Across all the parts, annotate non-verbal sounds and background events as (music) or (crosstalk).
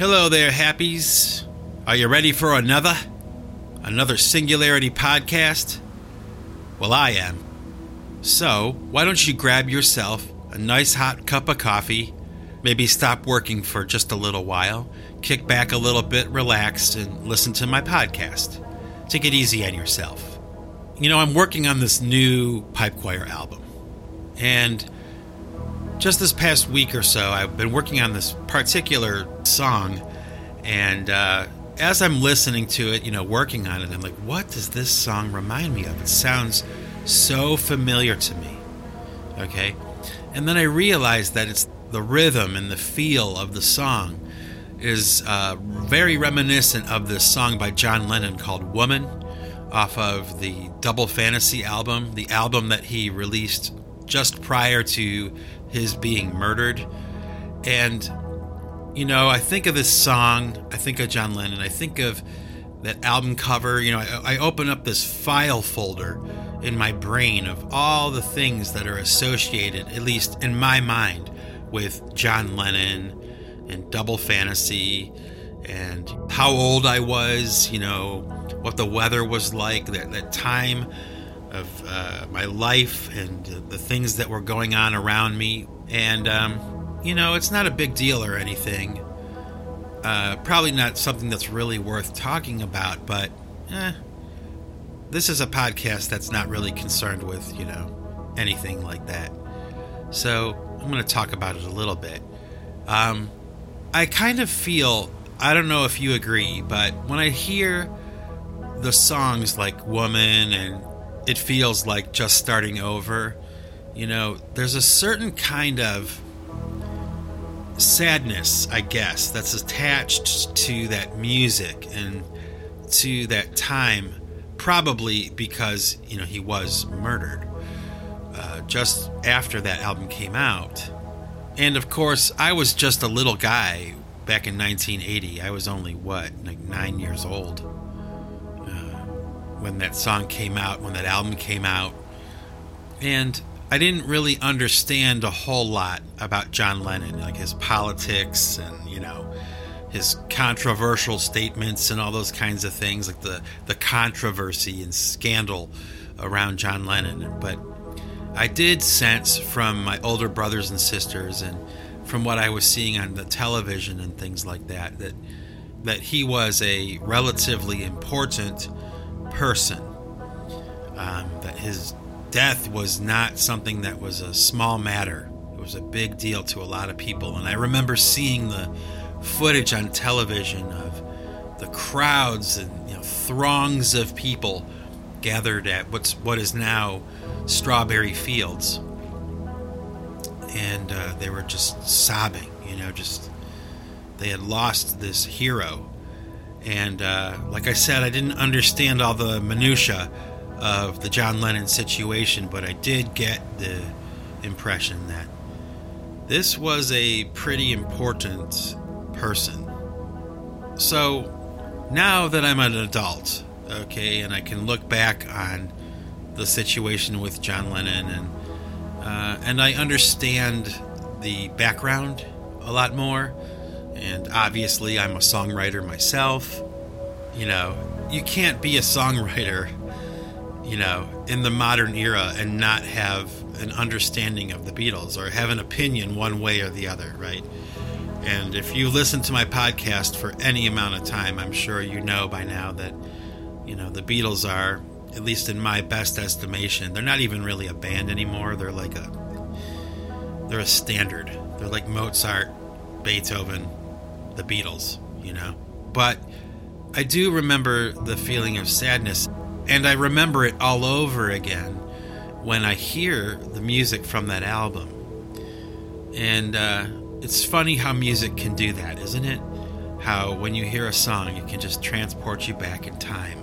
Hello there, happies. Are you ready for another? Another Singularity podcast? Well, I am. So, why don't you grab yourself a nice hot cup of coffee, maybe stop working for just a little while, kick back a little bit, relaxed, and listen to my podcast. Take it easy on yourself. You know, I'm working on this new pipe choir album. And just this past week or so, I've been working on this particular song. And uh, as I'm listening to it, you know, working on it, I'm like, what does this song remind me of? It sounds so familiar to me. Okay. And then I realized that it's the rhythm and the feel of the song is uh, very reminiscent of this song by John Lennon called Woman off of the Double Fantasy album, the album that he released just prior to his being murdered. And, you know, I think of this song, I think of John Lennon, I think of that album cover. You know, I, I open up this file folder in my brain of all the things that are associated, at least in my mind, with John Lennon and Double Fantasy and how old I was, you know, what the weather was like, that, that time of uh, my life and the things that were going on around me. And, um, you know, it's not a big deal or anything. Uh, probably not something that's really worth talking about, but eh, this is a podcast that's not really concerned with, you know, anything like that. So I'm going to talk about it a little bit. Um, I kind of feel, I don't know if you agree, but when I hear the songs like Woman and it feels like just starting over. You know, there's a certain kind of sadness, I guess, that's attached to that music and to that time, probably because, you know, he was murdered uh, just after that album came out. And of course, I was just a little guy back in 1980. I was only, what, like nine years old when that song came out, when that album came out. And I didn't really understand a whole lot about John Lennon, like his politics and, you know, his controversial statements and all those kinds of things, like the, the controversy and scandal around John Lennon. But I did sense from my older brothers and sisters and from what I was seeing on the television and things like that, that that he was a relatively important person. Um, that his death was not something that was a small matter. It was a big deal to a lot of people. And I remember seeing the footage on television of the crowds and you know, throngs of people gathered at what's what is now Strawberry Fields, and uh, they were just sobbing. You know, just they had lost this hero and uh, like I said, I didn't understand all the minutia of the John Lennon situation, but I did get the impression that this was a pretty important person. So now that I'm an adult, okay, and I can look back on the situation with John Lennon and uh, and I understand the background a lot more and obviously I'm a songwriter myself. You know, you can't be a songwriter, you know, in the modern era and not have an understanding of the Beatles or have an opinion one way or the other, right? And if you listen to my podcast for any amount of time, I'm sure you know by now that, you know, the Beatles are, at least in my best estimation, they're not even really a band anymore. They're like a, they're a standard. They're like Mozart, Beethoven, the Beatles, you know. But I do remember the feeling of sadness, and I remember it all over again when I hear the music from that album. And uh, it's funny how music can do that, isn't it? How when you hear a song, it can just transport you back in time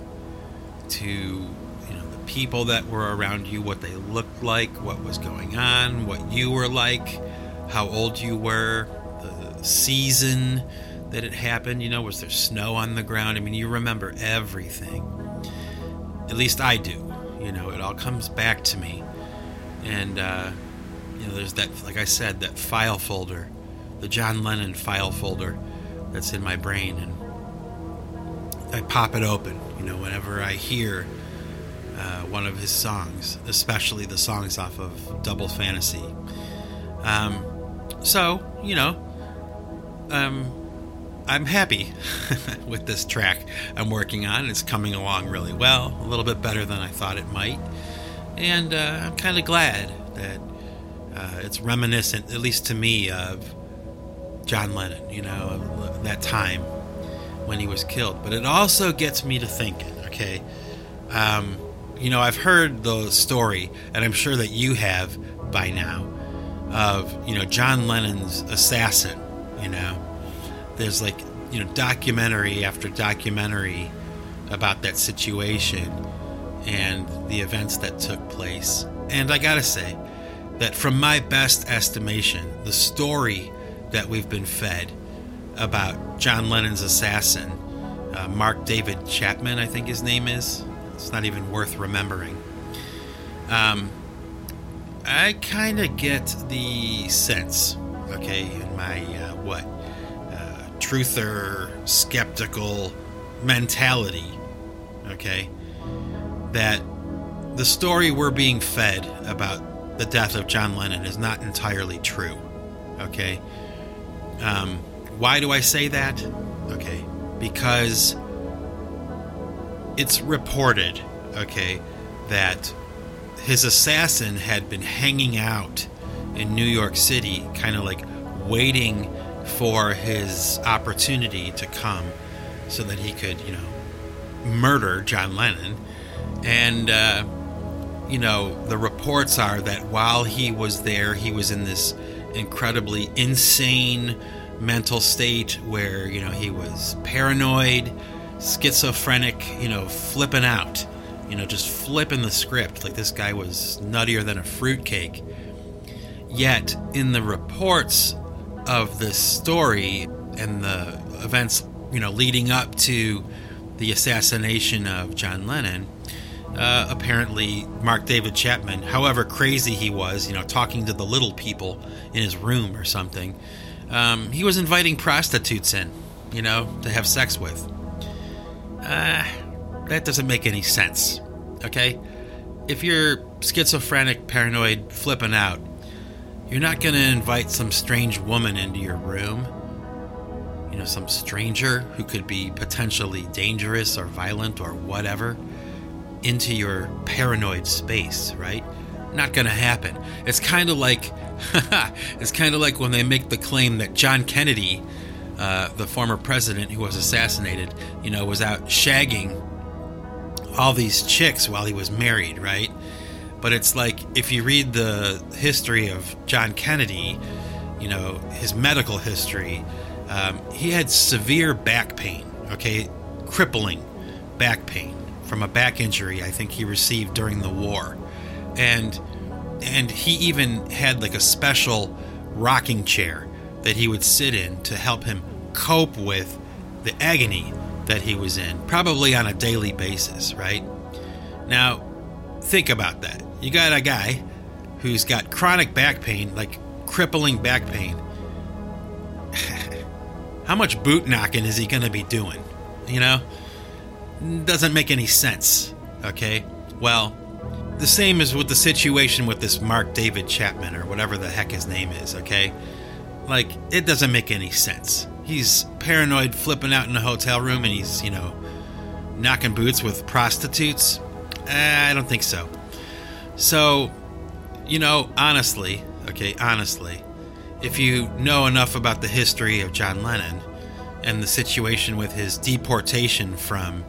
to you know the people that were around you, what they looked like, what was going on, what you were like, how old you were, the season that it happened? You know, was there snow on the ground? I mean, you remember everything. At least I do. You know, it all comes back to me. And, uh, you know, there's that, like I said, that file folder, the John Lennon file folder, that's in my brain, and I pop it open. You know, whenever I hear uh, one of his songs, especially the songs off of Double Fantasy. Um, so, you know, um, I'm happy (laughs) with this track I'm working on. It's coming along really well, a little bit better than I thought it might. And uh, I'm kind of glad that uh, it's reminiscent, at least to me, of John Lennon, you know, that time when he was killed. But it also gets me to thinking, okay? Um, you know, I've heard the story, and I'm sure that you have by now, of, you know, John Lennon's assassin, you know. There's like, you know, documentary after documentary about that situation and the events that took place. And I gotta say that, from my best estimation, the story that we've been fed about John Lennon's assassin, uh, Mark David Chapman, I think his name is, it's not even worth remembering. Um, I kind of get the sense, okay, in my uh, what truther skeptical mentality, okay, that the story we're being fed about the death of John Lennon is not entirely true, okay. Um, why do I say that? Okay, because it's reported, okay, that his assassin had been hanging out in New York City, kind of like waiting for his opportunity to come so that he could, you know, murder John Lennon. And, uh, you know, the reports are that while he was there, he was in this incredibly insane mental state where, you know, he was paranoid schizophrenic, you know, flipping out, you know, just flipping the script like this guy was nuttier than a fruitcake. Yet, in the reports of this story and the events, you know, leading up to the assassination of John Lennon, uh, apparently Mark David Chapman, however crazy he was, you know, talking to the little people in his room or something, um, he was inviting prostitutes in, you know, to have sex with. Uh, that doesn't make any sense. Okay? If you're schizophrenic, paranoid, flipping out, you're not going to invite some strange woman into your room. You know, some stranger who could be potentially dangerous or violent or whatever into your paranoid space, right? Not going to happen. It's kind of like (laughs) it's kind of like when they make the claim that John Kennedy uh, the former president who was assassinated, you know, was out shagging all these chicks while he was married, right? But it's like if you read the history of John Kennedy, you know, his medical history, um, he had severe back pain, okay, crippling back pain from a back injury I think he received during the war. And and he even had like a special rocking chair that he would sit in to help him cope with the agony that he was in, probably on a daily basis, right? Now, think about that. You got a guy who's got chronic back pain, like crippling back pain. (sighs) How much boot knocking is he going to be doing? You know? Doesn't make any sense, okay? Well, the same is with the situation with this Mark David Chapman or whatever the heck his name is, okay? Like, it doesn't make any sense. He's paranoid, flipping out in a hotel room, and he's, you know, knocking boots with prostitutes. Eh, I don't think so. So, you know, honestly, okay, honestly, if you know enough about the history of John Lennon and the situation with his deportation from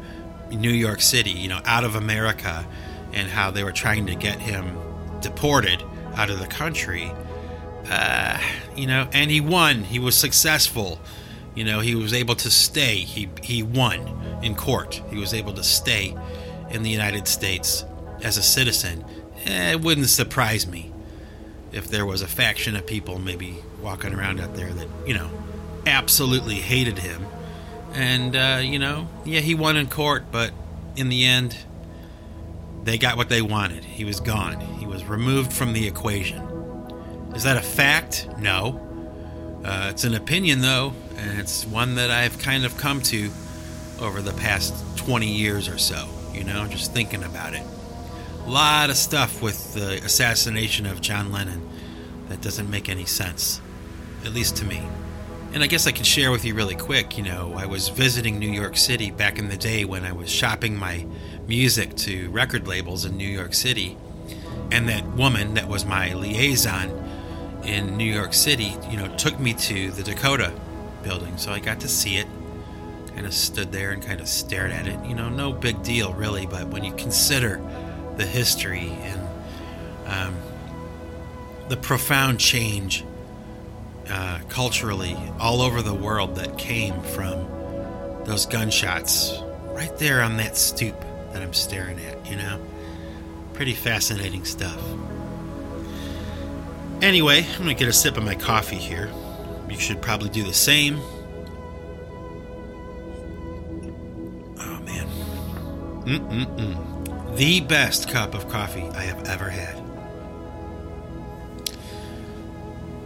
New York City, you know, out of America, and how they were trying to get him deported out of the country, uh, you know, and he won. He was successful. You know, he was able to stay. He he won in court. He was able to stay in the United States as a citizen. Eh, it wouldn't surprise me if there was a faction of people maybe walking around out there that you know absolutely hated him. And uh, you know, yeah, he won in court, but in the end, they got what they wanted. He was gone. He was removed from the equation. Is that a fact? No. Uh, it's an opinion, though, and it's one that I've kind of come to over the past 20 years or so, you know, just thinking about it. A lot of stuff with the assassination of John Lennon that doesn't make any sense, at least to me. And I guess I can share with you really quick. You know, I was visiting New York City back in the day when I was shopping my music to record labels in New York City. And that woman that was my liaison in New York City, you know, took me to the Dakota building. So I got to see it. Kind of stood there and kind of stared at it. You know, no big deal really, but when you consider the history and um, the profound change uh, culturally all over the world that came from those gunshots right there on that stoop that I'm staring at, you know? Pretty fascinating stuff. Anyway, I'm to get a sip of my coffee here. You should probably do the same. Mm-mm-mm. The best cup of coffee I have ever had.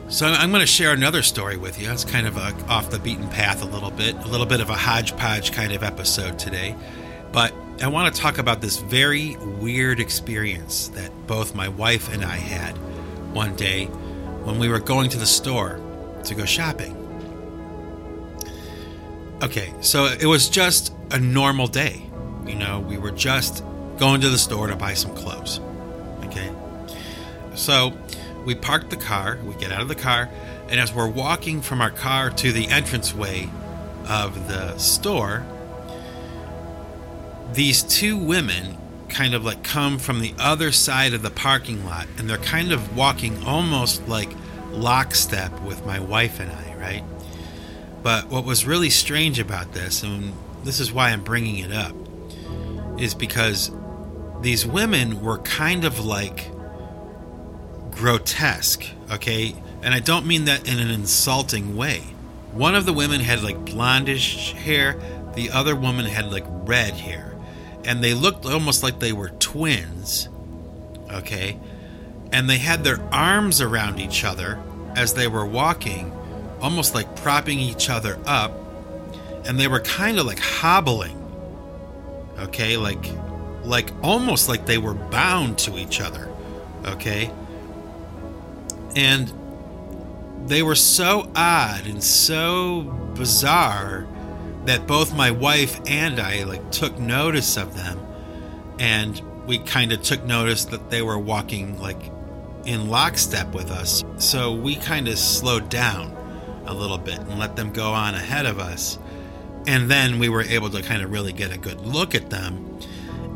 So I'm going to share another story with you. It's kind of a off the beaten path a little bit, a little bit of a hodgepodge kind of episode today. But I want to talk about this very weird experience that both my wife and I had one day when we were going to the store to go shopping. Okay, so it was just a normal day. You know, we were just going to the store to buy some clothes. Okay. So we park the car, we get out of the car, and as we're walking from our car to the entranceway of the store, these two women kind of like come from the other side of the parking lot and they're kind of walking almost like lockstep with my wife and I, right? But what was really strange about this, and this is why I'm bringing it up, is because these women were kind of like grotesque, okay? And I don't mean that in an insulting way. One of the women had like blondish hair, the other woman had like red hair. And they looked almost like they were twins, okay? And they had their arms around each other as they were walking, almost like propping each other up. And they were kind of like hobbling, okay? Like, like almost like they were bound to each other, okay? And they were so odd and so bizarre that both my wife and I like took notice of them and we kind of took notice that they were walking like in lockstep with us. So we kind of slowed down a little bit and let them go on ahead of us. And then we were able to kind of really get a good look at them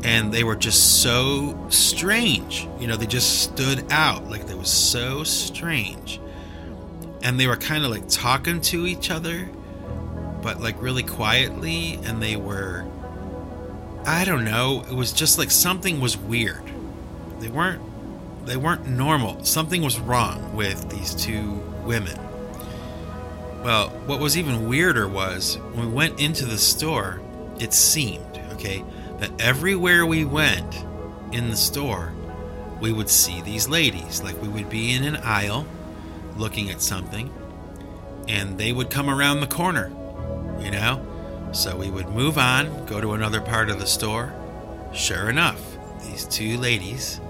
and they were just so strange. You know, they just stood out like they was so strange. And they were kind of like talking to each other, but like really quietly. And they were, I don't know, it was just like something was weird. They weren't, they weren't normal. Something was wrong with these two women. Well, what was even weirder was when we went into the store, it seemed, okay, that everywhere we went in the store, we would see these ladies. Like we would be in an aisle looking at something, and they would come around the corner, you know? So we would move on, go to another part of the store. Sure enough, these two ladies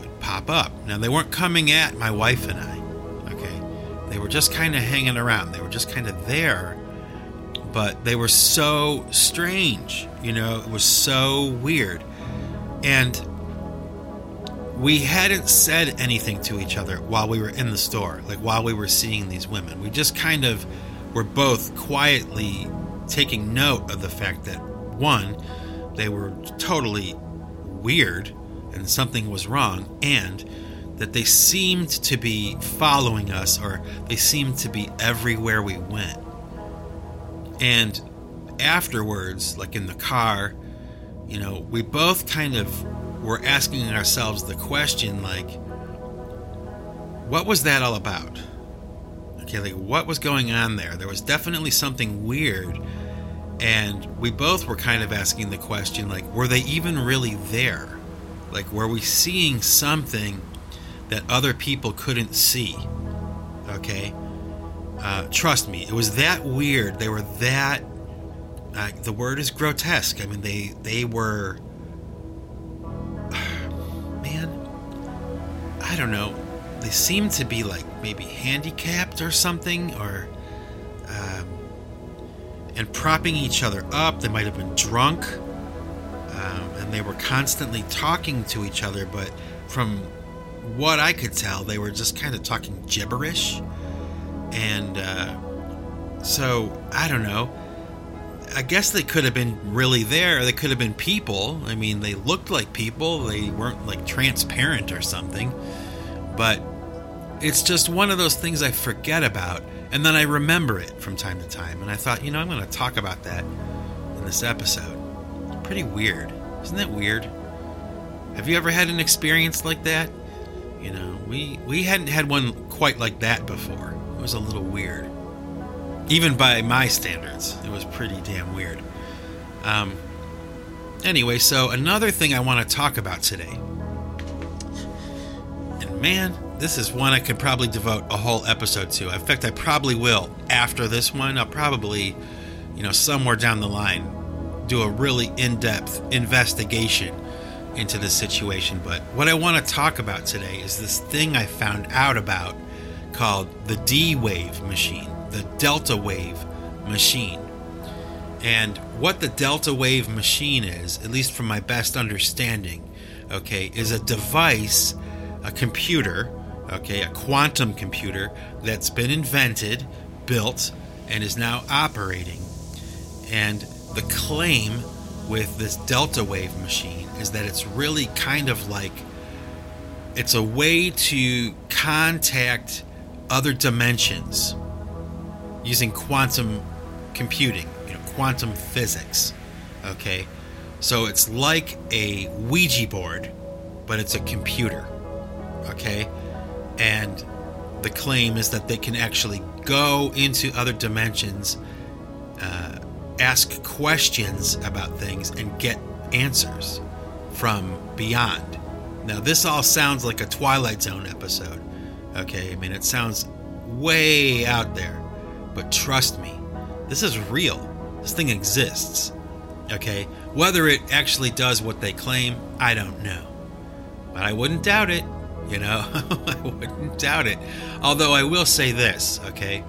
would pop up. Now, they weren't coming at my wife and I? They were just kind of hanging around, they were just kind of there but they were so strange. You know, it was so weird. And we hadn't said anything to each other while we were in the store, like while we were seeing these women. We just kind of were both quietly taking note of the fact that one, they were totally weird and something was wrong, and that they seemed to be following us or they seemed to be everywhere we went. And afterwards, like in the car, you know, we both kind of were asking ourselves the question like, what was that all about? Okay, like what was going on there? There was definitely something weird. And we both were kind of asking the question like, were they even really there? Like, were we seeing something that other people couldn't see? Okay. Uh, trust me, it was that weird. They were that. Uh, the word is grotesque. I mean, they they were. (sighs) Man, I don't know. They seemed to be like maybe handicapped or something, or um, and propping each other up. They might have been drunk, um, and they were constantly talking to each other. But from what I could tell, they were just kind of talking gibberish. And uh, so, I don't know. I guess they could have been really there. They could have been people. I mean, they looked like people. They weren't like transparent or something. But it's just one of those things I forget about. And then I remember it from time to time. And I thought, you know, I'm going to talk about that in this episode. Pretty weird. Isn't that weird? Have you ever had an experience like that? You know, we we hadn't had one quite like that before. It was a little weird, even by my standards. It was pretty damn weird. Um. Anyway, so another thing I want to talk about today, and man, this is one I could probably devote a whole episode to. In fact, I probably will after this one. I'll probably, you know, somewhere down the line, do a really in-depth investigation into this situation. But what I want to talk about today is this thing I found out about called the D wave machine, the delta wave machine. And what the delta wave machine is, at least from my best understanding, okay, is a device, a computer, okay, a quantum computer that's been invented, built, and is now operating. And the claim with this delta wave machine is that it's really kind of like it's a way to contact other dimensions using quantum computing, you know, quantum physics. Okay? So it's like a Ouija board, but it's a computer. Okay? And the claim is that they can actually go into other dimensions, uh, ask questions about things, and get answers from beyond. Now, this all sounds like a Twilight Zone episode. Okay, I mean, it sounds way out there. But trust me, this is real. This thing exists. Okay, whether it actually does what they claim, I don't know. But I wouldn't doubt it. You know, (laughs) I wouldn't doubt it. Although I will say this, okay?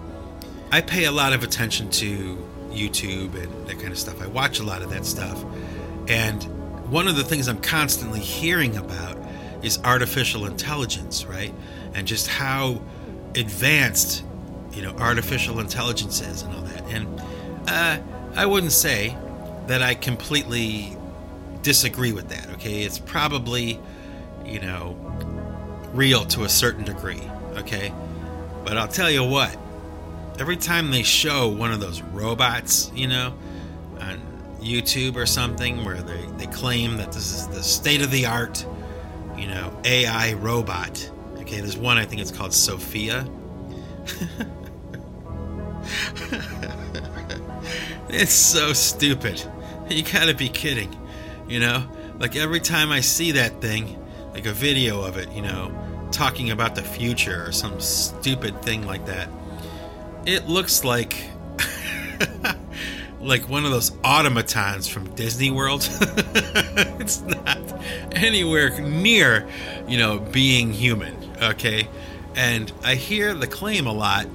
I pay a lot of attention to YouTube and that kind of stuff. I watch a lot of that stuff. And one of the things I'm constantly hearing about is artificial intelligence, right? And just how advanced, you know, artificial intelligence is and all that. And uh, I wouldn't say that I completely disagree with that, okay? It's probably, you know, real to a certain degree, okay? But I'll tell you what, every time they show one of those robots, you know, YouTube or something where they, they claim that this is the state of the art, you know, AI robot. Okay, there's one I think it's called Sophia. (laughs) it's so stupid. You gotta be kidding. You know? Like every time I see that thing, like a video of it, you know, talking about the future or some stupid thing like that, it looks like (laughs) like one of those automatons from Disney World. (laughs) it's not anywhere near, you know, being human, okay? And I hear the claim a lot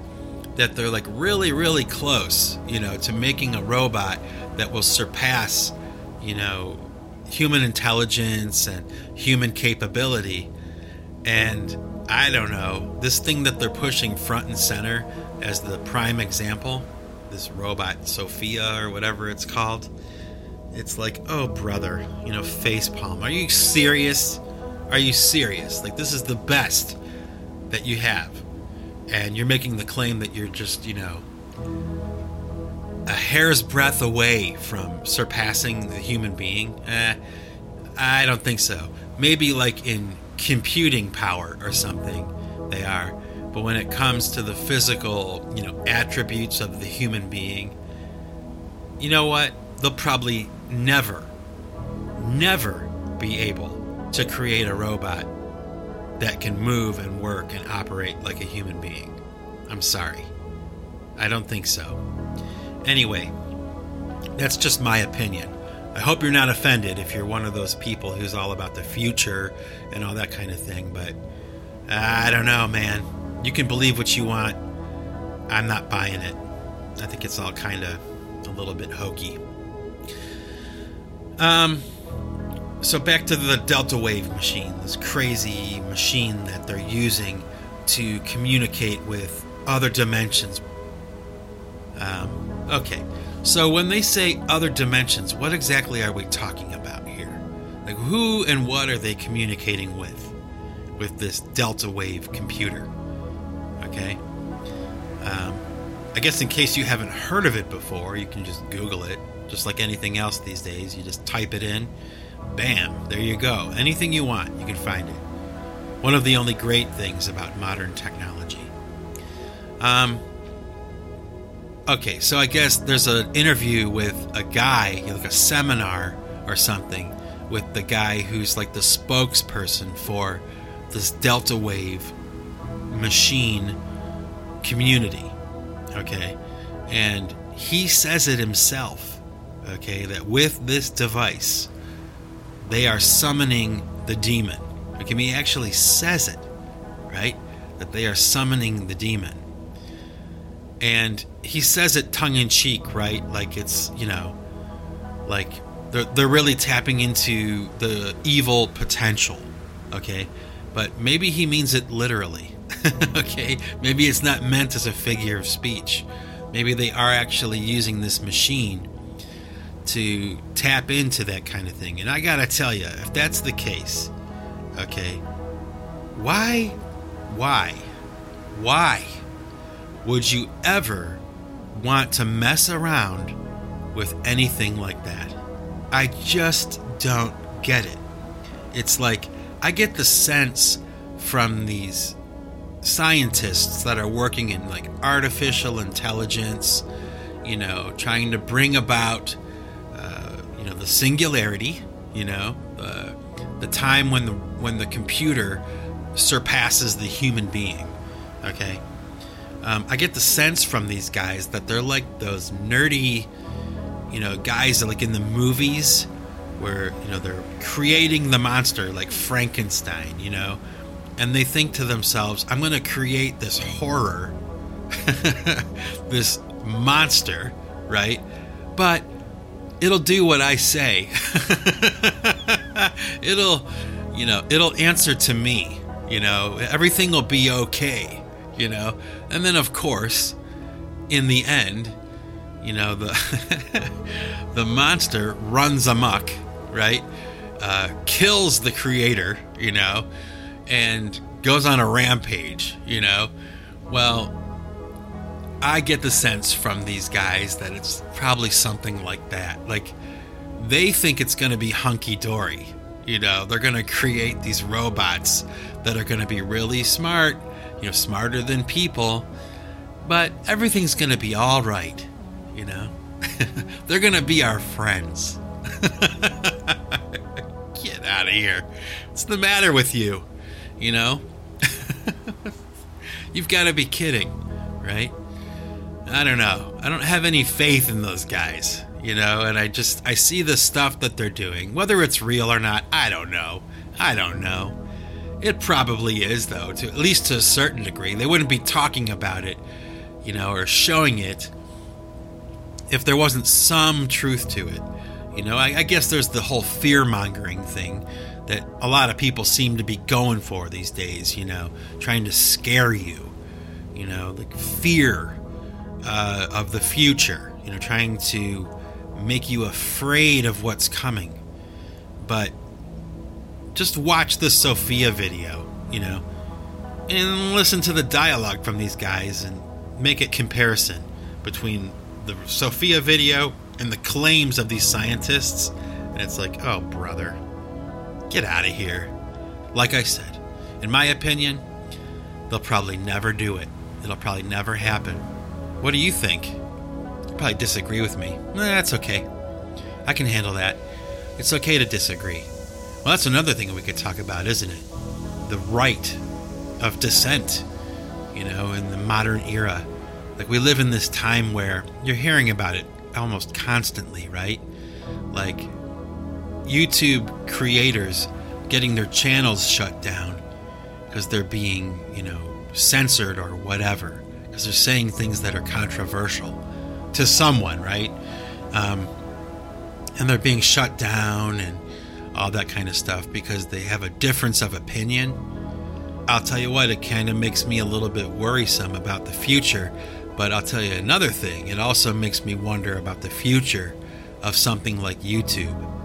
that they're like really really close, you know, to making a robot that will surpass, you know, human intelligence and human capability. And I don't know, this thing that they're pushing front and center as the prime example, this robot Sophia or whatever it's called. It's like, oh brother, you know, face palm. Are you serious? Are you serious? Like this is the best that you have. And you're making the claim that you're just, you know, a hair's breadth away from surpassing the human being. Eh, I don't think so. Maybe like in computing power or something, they are. But when it comes to the physical, you know, attributes of the human being, you know what? They'll probably never, never be able to create a robot that can move and work and operate like a human being. I'm sorry. I don't think so. Anyway, that's just my opinion. I hope you're not offended if you're one of those people who's all about the future and all that kind of thing, but uh, I don't know, man. You can believe what you want. I'm not buying it. I think it's all kind of a little bit hokey. Um, so back to the Delta Wave machine, this crazy machine that they're using to communicate with other dimensions. Um, okay, so when they say other dimensions, what exactly are we talking about here? Like, who and what are they communicating with? With this Delta Wave computer? Okay. Um, I guess in case you haven't heard of it before, you can just Google it. Just like anything else these days, you just type it in. Bam, there you go. Anything you want, you can find it. One of the only great things about modern technology. Um, okay, so I guess there's an interview with a guy, like a seminar or something, with the guy who's like the spokesperson for this Delta Wave machine community. Okay, and he says it himself. Okay, that with this device, they are summoning the demon. Okay, he actually says it, right? That they are summoning the demon and he says it tongue in cheek, right? Like it's you know, like they're they're really tapping into the evil potential, okay? But maybe he means it literally, (laughs) okay? Maybe it's not meant as a figure of speech. Maybe they are actually using this machine to tap into that kind of thing. And I gotta tell you, if that's the case, okay, why, why, why? would you ever want to mess around with anything like that? I just don't get it. It's like I get the sense from these scientists that are working in like artificial intelligence, you know, trying to bring about, uh, you know, the singularity, you know, uh, the time when the when the computer surpasses the human being. Okay, um, I get the sense from these guys that they're like those nerdy, you know, guys that like in the movies where you know they're creating the monster like Frankenstein, you know, and they think to themselves, "I'm going to create this horror, (laughs) this monster, right?" But it'll do what I say. (laughs) it'll, you know, it'll answer to me. You know, everything will be okay you know? And then, of course, in the end, you know, the, (laughs) the monster runs amok, right? Uh, kills the creator, you know, and goes on a rampage, you know? Well, I get the sense from these guys that it's probably something like that. Like, they think it's going to be hunky dory. You know, they're going to create these robots that are going to be really smart you know, smarter than people, but everything's going to be all right, you know? (laughs) They're going to be our friends. (laughs) Get out of here. What's the matter with you? You know? (laughs) You've got to be kidding, right? I don't know. I don't have any faith in those guys, you know, and I just I see the stuff that they're doing. Whether it's real or not, I don't know. I don't know. It probably is, though, to at least to a certain degree. They wouldn't be talking about it, you know, or showing it if there wasn't some truth to it. You know, I, I guess there's the whole fear mongering thing that a lot of people seem to be going for these days, you know, trying to scare you, you know, like fear uh, of the future, you know, trying to make you afraid of what's coming. But just watch the Sophia video, you know, and listen to the dialogue from these guys and make a comparison between the Sophia video and the claims of these scientists. And it's like, oh, brother, get out of here. Like I said, in my opinion, they'll probably never do it. It'll probably never happen. What do you think? You probably disagree with me. That's okay. I can handle that. It's okay to disagree. Well, that's another thing we could talk about, isn't it? The right of dissent, you know, in the modern era. Like we live in this time where you're hearing about it almost constantly, right? Like YouTube creators getting their channels shut down because they're being, you know, censored or whatever because they're saying things that are controversial to someone, right? Um, and they're being shut down and all that kind of stuff because they have a difference of opinion. I'll tell you what, it kind of makes me a little bit worrisome about the future. But I'll tell you another thing, it also makes me wonder about the future of something like YouTube.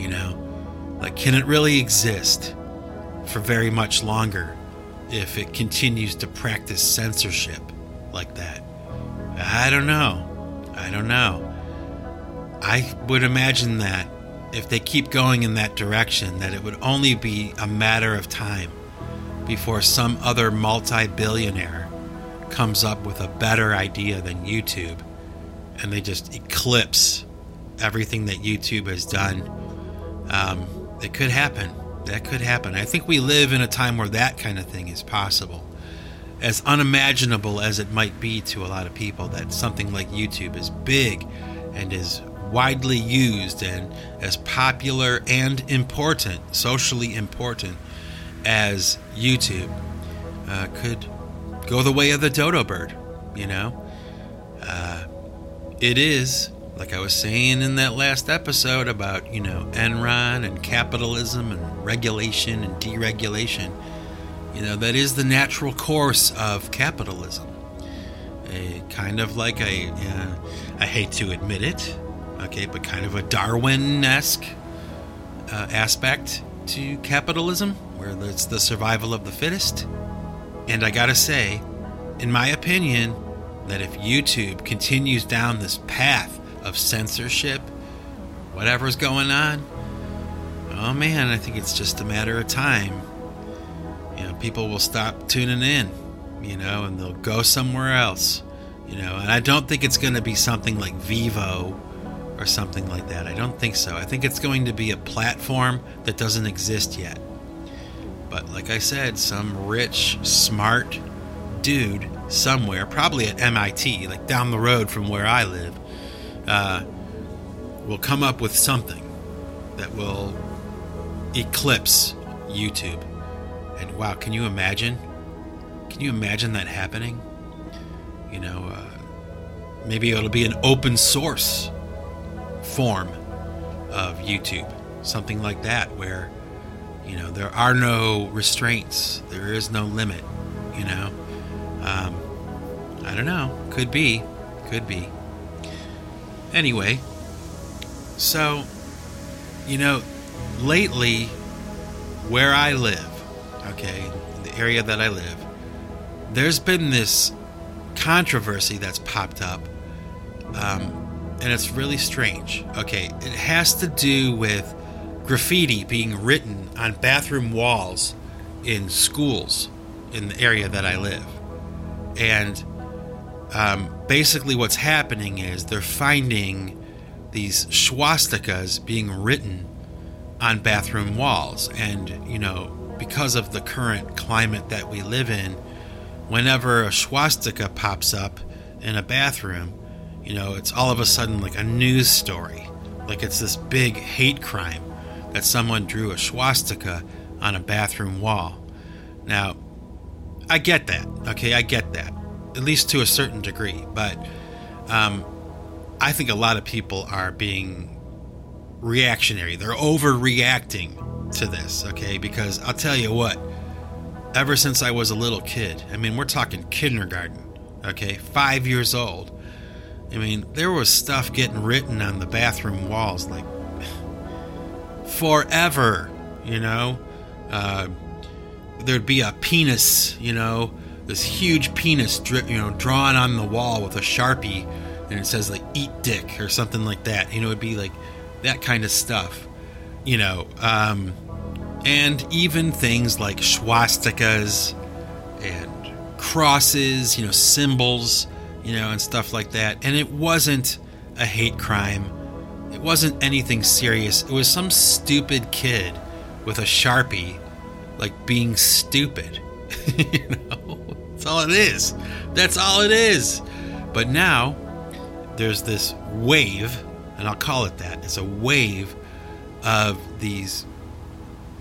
You know, like, can it really exist for very much longer if it continues to practice censorship like that? I don't know. I don't know. I would imagine that if they keep going in that direction, that it would only be a matter of time before some other multi billionaire comes up with a better idea than YouTube and they just eclipse everything that YouTube has done. Um, it could happen. That could happen. I think we live in a time where that kind of thing is possible. As unimaginable as it might be to a lot of people, that something like YouTube is big and is widely used and as popular and important, socially important as YouTube, uh, could go the way of the dodo bird, you know? Uh, it is, like I was saying in that last episode about, you know, Enron and capitalism and regulation and deregulation, you know, that is the natural course of capitalism. A kind of like a, uh, I hate to admit it, okay, but kind of a Darwin esque uh, aspect to capitalism, where it's the survival of the fittest. And I gotta say, in my opinion, that if YouTube continues down this path of censorship, whatever's going on, oh man, I think it's just a matter of time. You know, people will stop tuning in, you know, and they'll go somewhere else, you know, and I don't think it's going to be something like Vivo or something like that. I don't think so. I think it's going to be a platform that doesn't exist yet. But like I said, some rich, smart dude somewhere, probably at MIT, like down the road from where I live, uh, will come up with something that will eclipse YouTube. And wow, can you imagine? Can you imagine that happening? You know, uh, maybe it'll be an open source form of YouTube, something like that, where you know there are no restraints, there is no limit. You know, um, I don't know, could be, could be. Anyway, so you know, lately, where I live, okay, the area that I live, there's been this controversy that's popped up. Um, and it's really strange. Okay, it has to do with graffiti being written on bathroom walls in schools in the area that I live. And um, basically, what's happening is they're finding these swastikas being written on bathroom walls. And, you know, because of the current climate that we live in, whenever a swastika pops up in a bathroom, you know, it's all of a sudden like a news story. Like it's this big hate crime that someone drew a swastika on a bathroom wall. Now, I get that. Okay, I get that. At least to a certain degree. But um, I think a lot of people are being reactionary. They're overreacting to this, okay? Because I'll tell you what, ever since I was a little kid, I mean, we're talking kindergarten, okay? Five years old. I mean, there was stuff getting written on the bathroom walls like (sighs) forever, you know? Uh, there'd be a penis, you know, this huge penis, you know, drawn on the wall with a sharpie, and it says like "eat dick" or something like that. You know, it'd be like that kind of stuff, you know, um, and even things like swastikas and crosses, you know, symbols you know, and stuff like that. And it wasn't a hate crime. It wasn't anything serious. It was some stupid kid with a Sharpie, like being stupid. (laughs) you know, that's all it is. That's all it is. But now there's this wave, and I'll call it that. It's a wave of these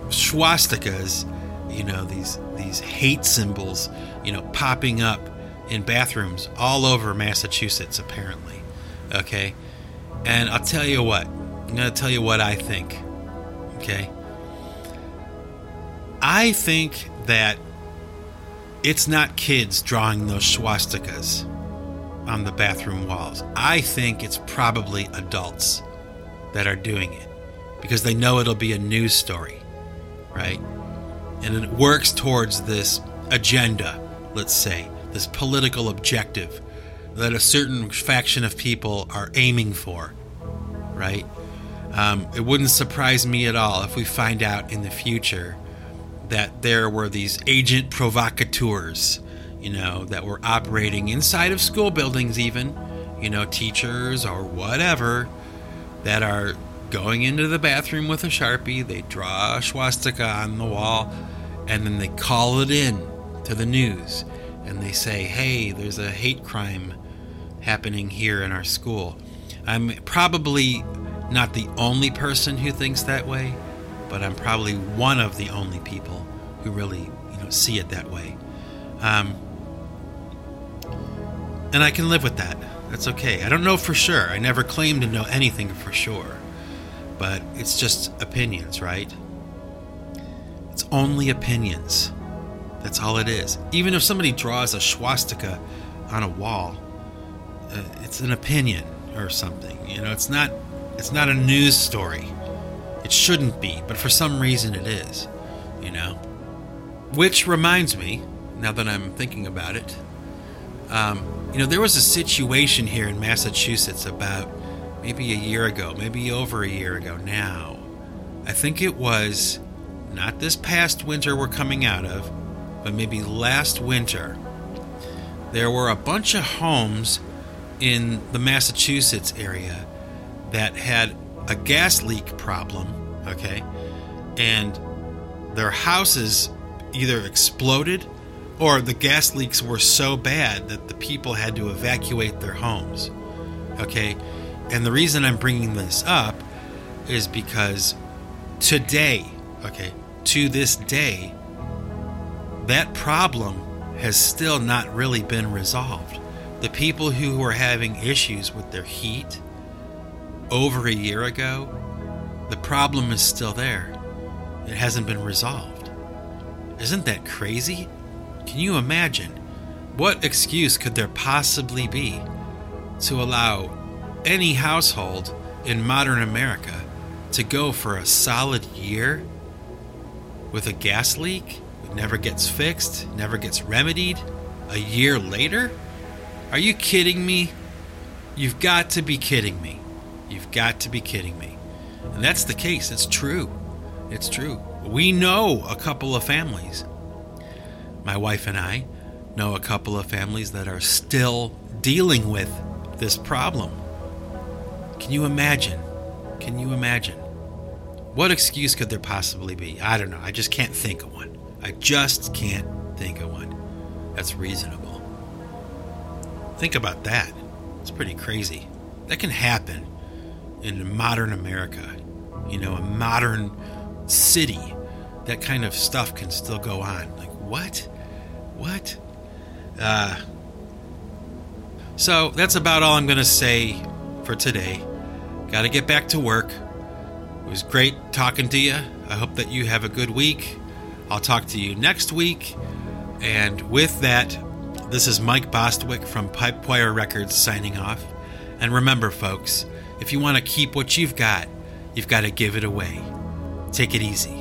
swastikas, you know, these these hate symbols, you know, popping up in bathrooms all over Massachusetts apparently. Okay? And I'll tell you what. I'm going to tell you what I think. Okay? I think that it's not kids drawing those swastikas on the bathroom walls. I think it's probably adults that are doing it because they know it'll be a news story, right? And it works towards this agenda, let's say, this political objective that a certain faction of people are aiming for, right? Um, it wouldn't surprise me at all if we find out in the future that there were these agent provocateurs, you know, that were operating inside of school buildings, even, you know, teachers or whatever, that are going into the bathroom with a sharpie, they draw a swastika on the wall, and then they call it in to the news and they say, hey, there's a hate crime happening here in our school. I'm probably not the only person who thinks that way, but I'm probably one of the only people who really, you know, see it that way. Um, and I can live with that. That's okay. I don't know for sure. I never claim to know anything for sure. But it's just opinions, right? It's only opinions. That's all it is. Even if somebody draws a swastika on a wall, uh, it's an opinion or something. You know, it's not it's not a news story. It shouldn't be, but for some reason it is. You know, which reminds me, now that I'm thinking about it, um, you know, there was a situation here in Massachusetts about maybe a year ago, maybe over a year ago now. I think it was not this past winter we're coming out of, but maybe last winter, there were a bunch of homes in the Massachusetts area that had a gas leak problem, okay? And their houses either exploded or the gas leaks were so bad that the people had to evacuate their homes, okay? And the reason I'm bringing this up is because today, okay, to this day, that problem has still not really been resolved. The people who were having issues with their heat over a year ago, the problem is still there. It hasn't been resolved. Isn't that crazy? Can you imagine? What excuse could there possibly be to allow any household in modern America to go for a solid year with a gas leak? that never gets fixed, never gets remedied. A year later? Are you kidding me? You've got to be kidding me. You've got to be kidding me. And that's the case. It's true. It's true. We know a couple of families. My wife and I know a couple of families that are still dealing with this problem. Can you imagine? Can you imagine? What excuse could there possibly be? I don't know. I just can't think of one. I just can't think of one that's reasonable. Think about that. It's pretty crazy. That can happen in modern America. You know, a modern city. That kind of stuff can still go on. Like, what? What? Uh, so that's about all I'm going to say for today. Got to get back to work. It was great talking to you. I hope that you have a good week. I'll talk to you next week. And with that, this is Mike Bostwick from Pipewire Records signing off. And remember, folks, if you want to keep what you've got, you've got to give it away. Take it easy.